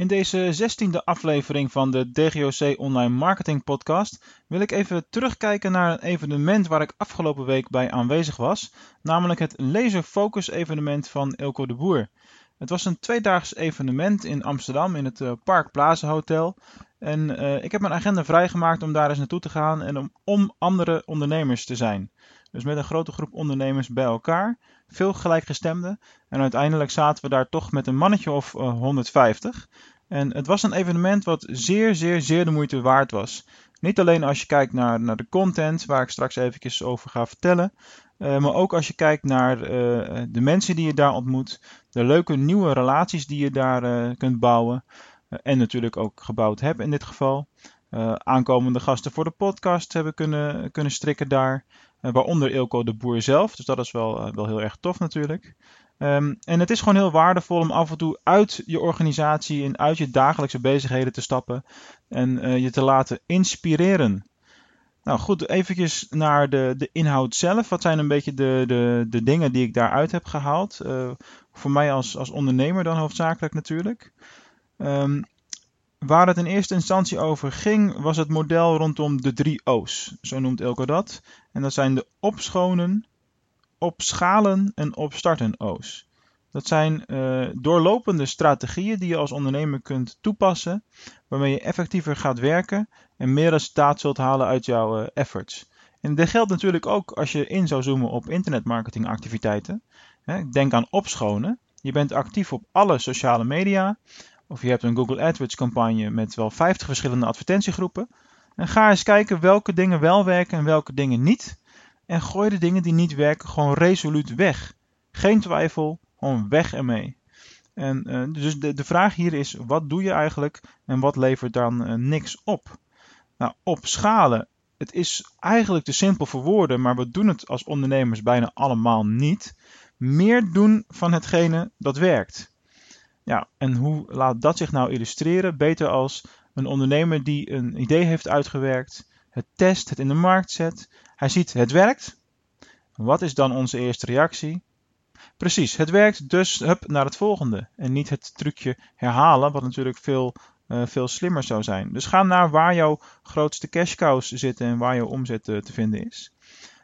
In deze zestiende aflevering van de DGOC Online Marketing Podcast wil ik even terugkijken naar een evenement waar ik afgelopen week bij aanwezig was, namelijk het Laser Focus evenement van Ilko de Boer. Het was een tweedaags evenement in Amsterdam in het eh, Park Plaza Hotel. En uh, ik heb mijn agenda vrijgemaakt om daar eens naartoe te gaan en om, om andere ondernemers te zijn. Dus met een grote groep ondernemers bij elkaar, veel gelijkgestemden. En uiteindelijk zaten we daar toch met een mannetje of uh, 150. En het was een evenement wat zeer, zeer, zeer de moeite waard was. Niet alleen als je kijkt naar, naar de content, waar ik straks eventjes over ga vertellen. Uh, maar ook als je kijkt naar uh, de mensen die je daar ontmoet. De leuke nieuwe relaties die je daar uh, kunt bouwen. en natuurlijk ook gebouwd hebt in dit geval. aankomende gasten voor de podcast hebben kunnen, kunnen strikken daar. waaronder Ilko de Boer zelf. Dus dat is wel, wel heel erg tof natuurlijk. Um, en het is gewoon heel waardevol om af en toe uit je organisatie en uit je dagelijkse bezigheden te stappen en je te laten inspireren. Nou goed, eventjes naar de, de inhoud zelf. Wat zijn een beetje de, de, de dingen die ik daaruit heb gehaald? Uh, voor mij als, als ondernemer dan hoofdzakelijk natuurlijk. Um, waar het in eerste instantie over ging, was het model rondom de drie O's. Zo noemt Elko dat. En dat zijn de opschonen, opschalen en opstarten O's. Dat zijn uh, doorlopende strategieën die je als ondernemer kunt toepassen, waarmee je effectiever gaat werken en meer resultaat zult halen uit jouw uh, efforts. En dit geldt natuurlijk ook als je in zou zoomen op internetmarketingactiviteiten. Denk aan opschonen. Je bent actief op alle sociale media, of je hebt een Google AdWords campagne met wel 50 verschillende advertentiegroepen. En ga eens kijken welke dingen wel werken en welke dingen niet. En gooi de dingen die niet werken gewoon resoluut weg. Geen twijfel, gewoon weg ermee. En uh, dus de, de vraag hier is, wat doe je eigenlijk en wat levert dan uh, niks op? Nou, opschalen. Het is eigenlijk te simpel voor woorden, maar we doen het als ondernemers bijna allemaal niet. Meer doen van hetgene dat werkt. Ja, en hoe laat dat zich nou illustreren? Beter als een ondernemer die een idee heeft uitgewerkt, het test, het in de markt zet. Hij ziet het werkt. Wat is dan onze eerste reactie? Precies, het werkt, dus hup naar het volgende. En niet het trucje herhalen, wat natuurlijk veel, uh, veel slimmer zou zijn. Dus ga naar waar jouw grootste cash cows zitten en waar jouw omzet uh, te vinden is.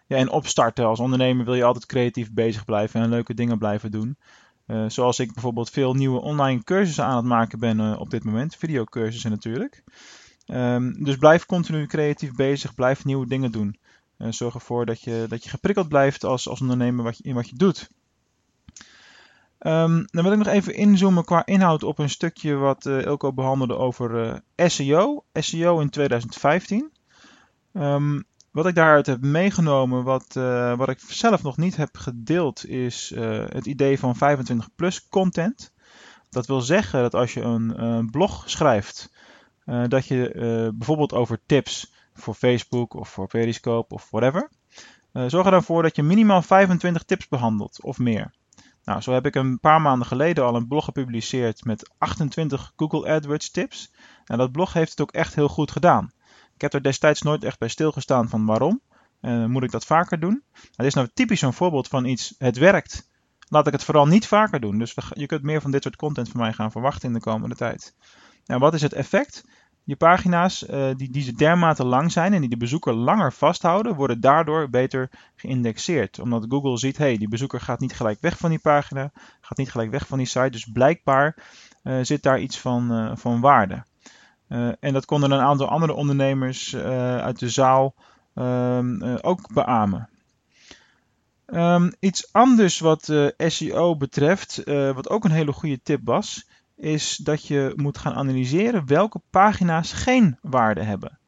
Ja, en opstarten als ondernemer wil je altijd creatief bezig blijven en leuke dingen blijven doen. Uh, zoals ik bijvoorbeeld veel nieuwe online cursussen aan het maken ben op dit moment, videocursussen natuurlijk. Um, dus blijf continu creatief bezig, blijf nieuwe dingen doen. Zorg ervoor dat je, dat je geprikkeld blijft als, als ondernemer wat je, in wat je doet. Um, dan wil ik nog even inzoomen qua inhoud op een stukje wat uh, Ilko behandelde over uh, SEO. SEO in 2015. Um, wat ik daaruit heb meegenomen, wat, uh, wat ik zelf nog niet heb gedeeld, is het idee van 25 plus content. Dat wil zeggen dat als je een blog schrijft, dat je bijvoorbeeld over tips voor Facebook of voor Periscope of whatever. Zorg er dan voor dat je minimaal 25 tips behandelt of meer. Nou, zo heb ik een paar maanden geleden al een blog gepubliceerd met 28 Google AdWords tips. En dat blog heeft het ook echt heel goed gedaan. Ik heb er destijds nooit echt bij stilgestaan van waarom. Moet ik dat vaker doen? Dit is nou typisch een voorbeeld van iets, het werkt. Laat ik het vooral niet vaker doen. Dus je kunt meer van dit soort content van mij gaan verwachten in de komende tijd. Nou, wat is het effect? Je pagina's uh, die, die dermate lang zijn en die de bezoeker langer vasthouden, worden daardoor beter geïndexeerd. Omdat Google ziet, hey, die bezoeker gaat niet gelijk weg van die pagina, gaat niet gelijk weg van die site. Dus blijkbaar uh, zit daar iets van, uh, van waarde. en dat konden een aantal andere ondernemers uit de zaal ehm, ook beamen. Um, iets anders wat SEO betreft, wat ook een hele goede tip was, is dat je moet gaan analyseren welke pagina's geen waarde hebben.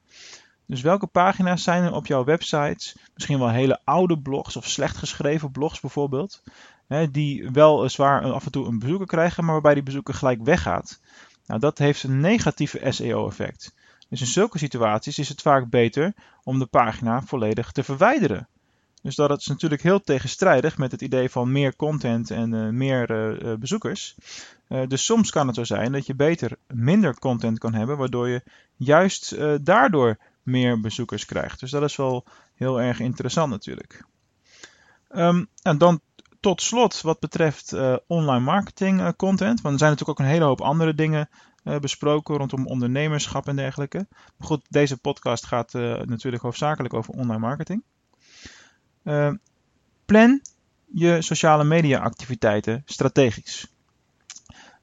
Dus welke pagina's zijn er op jouw websites, misschien wel hele oude blogs of slecht geschreven blogs bijvoorbeeld, hè, die wel zwaar af en toe een bezoeker krijgen, maar waarbij die bezoeker gelijk weggaat. Nou, dat heeft een negatieve SEO-effect. Dus in zulke situaties is het vaak beter om de pagina volledig te verwijderen. Dus dat is natuurlijk heel tegenstrijdig met het idee van meer content en uh, meer uh, bezoekers. Uh, dus soms kan het zo zijn dat je beter minder content kan hebben, waardoor je juist daardoor meer bezoekers krijgt. Dus dat is wel heel erg interessant natuurlijk. Um, en dan tot slot wat betreft online marketing content, want er zijn natuurlijk ook een hele hoop andere dingen besproken rondom ondernemerschap en dergelijke. Maar goed, deze podcast gaat natuurlijk hoofdzakelijk over online marketing. Plan je sociale media activiteiten strategisch.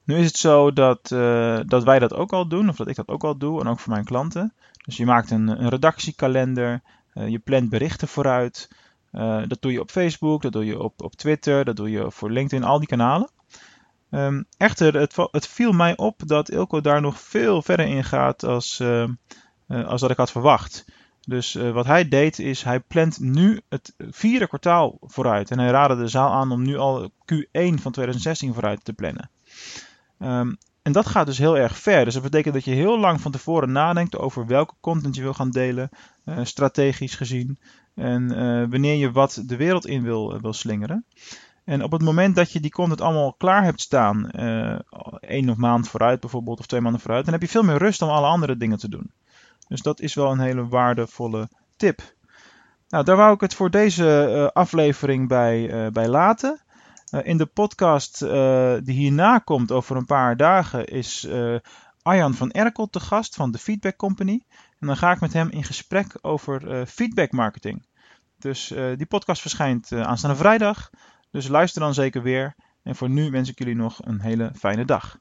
Nu is het zo dat, uh, dat wij dat ook al doen, of dat ik dat ook al doe, en ook voor mijn klanten. Dus je maakt een, een redactiekalender, uh, je plant berichten vooruit. Dat doe je op Facebook, dat doe je op, op Twitter, dat doe je voor LinkedIn, al die kanalen. Um, echter, het, het, viel mij op dat Ilko daar nog veel verder in gaat als, als dat ik had verwacht. Dus uh, wat hij deed is, hij plant nu het vierde kwartaal vooruit. En hij raadde de zaal aan om nu al Q1 van 2016 vooruit te plannen. Um, en dat gaat dus heel erg ver. Dus dat betekent dat je heel lang van tevoren nadenkt over welke content je wil gaan delen, uh, strategisch gezien. En uh, wanneer je wat de wereld in wil, wil slingeren. En op het moment dat je die content allemaal klaar hebt staan, één of maand vooruit bijvoorbeeld, of twee maanden vooruit, dan heb je veel meer rust om alle andere dingen te doen. Dus dat is wel een hele waardevolle tip. Nou, daar wou ik het voor deze uh, aflevering bij, uh, bij laten. Uh, in de podcast die hierna komt over een paar dagen is Arjan van Erkel te gast van de Feedback Company. En dan ga ik met hem in gesprek over feedback marketing. Dus die podcast verschijnt aanstaande vrijdag. Dus luister dan zeker weer. En voor nu wens ik jullie nog een hele fijne dag.